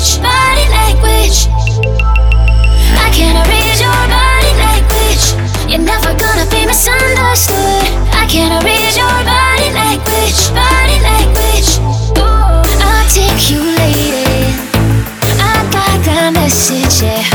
language, body language. I cannot read your body language. You're never gonna be misunderstood. I can't read your body language, body language. Ooh, articulated. I got that message, yeah.